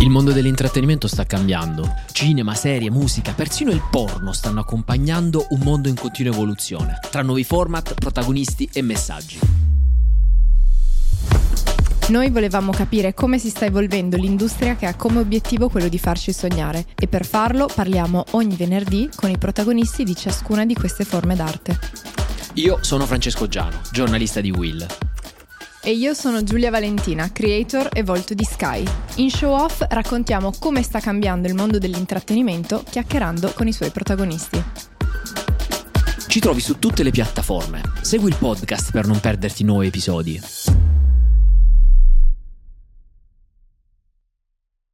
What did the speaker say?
Il mondo dell'intrattenimento sta cambiando. Cinema, serie, musica, persino il porno stanno accompagnando un mondo in continua evoluzione, tra nuovi format, protagonisti e messaggi. Noi volevamo capire come si sta evolvendo l'industria che ha come obiettivo quello di farci sognare e per farlo parliamo ogni venerdì con i protagonisti di ciascuna di queste forme d'arte. Io sono Francesco Giano, giornalista di Will. E io sono Giulia Valentina, creator e volto di Sky. In Show Off raccontiamo come sta cambiando il mondo dell'intrattenimento chiacchierando con i suoi protagonisti. Ci trovi su tutte le piattaforme. Segui il podcast per non perderti nuovi episodi.